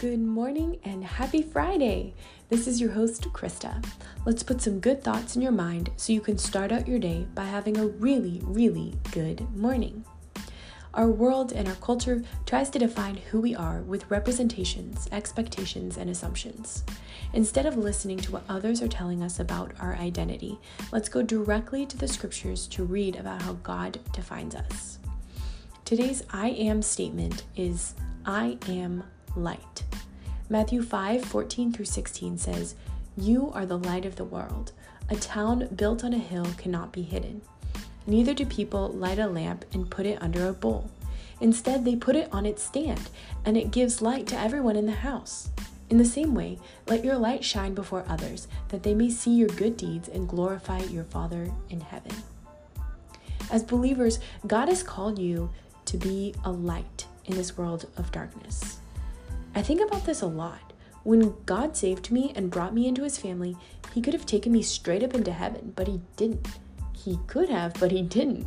Good morning and happy Friday. This is your host, Krista. Let's put some good thoughts in your mind so you can start out your day by having a really, really good morning. Our world and our culture tries to define who we are with representations, expectations, and assumptions. Instead of listening to what others are telling us about our identity, let's go directly to the scriptures to read about how God defines us. Today's I am statement is I am light. Matthew 5 14 through 16 says, You are the light of the world. A town built on a hill cannot be hidden. Neither do people light a lamp and put it under a bowl. Instead, they put it on its stand, and it gives light to everyone in the house. In the same way, let your light shine before others, that they may see your good deeds and glorify your Father in heaven. As believers, God has called you to be a light in this world of darkness. I think about this a lot. When God saved me and brought me into his family, he could have taken me straight up into heaven, but he didn't. He could have, but he didn't.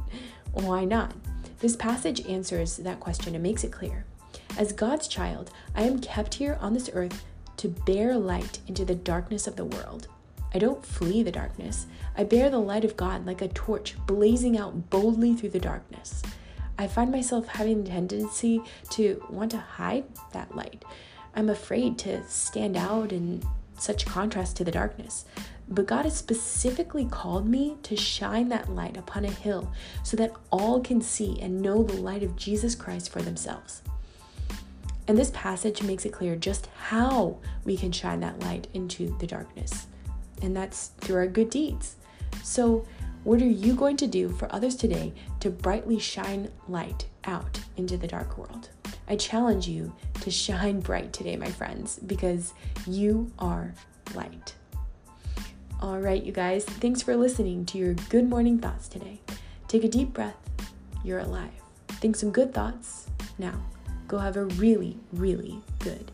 Why not? This passage answers that question and makes it clear. As God's child, I am kept here on this earth to bear light into the darkness of the world. I don't flee the darkness. I bear the light of God like a torch blazing out boldly through the darkness. I find myself having a tendency to want to hide that light. I'm afraid to stand out in such contrast to the darkness. But God has specifically called me to shine that light upon a hill so that all can see and know the light of Jesus Christ for themselves. And this passage makes it clear just how we can shine that light into the darkness. And that's through our good deeds. So, what are you going to do for others today to brightly shine light out into the dark world? I challenge you to shine bright today, my friends, because you are light. All right, you guys, thanks for listening to your good morning thoughts today. Take a deep breath. You're alive. Think some good thoughts. Now, go have a really, really good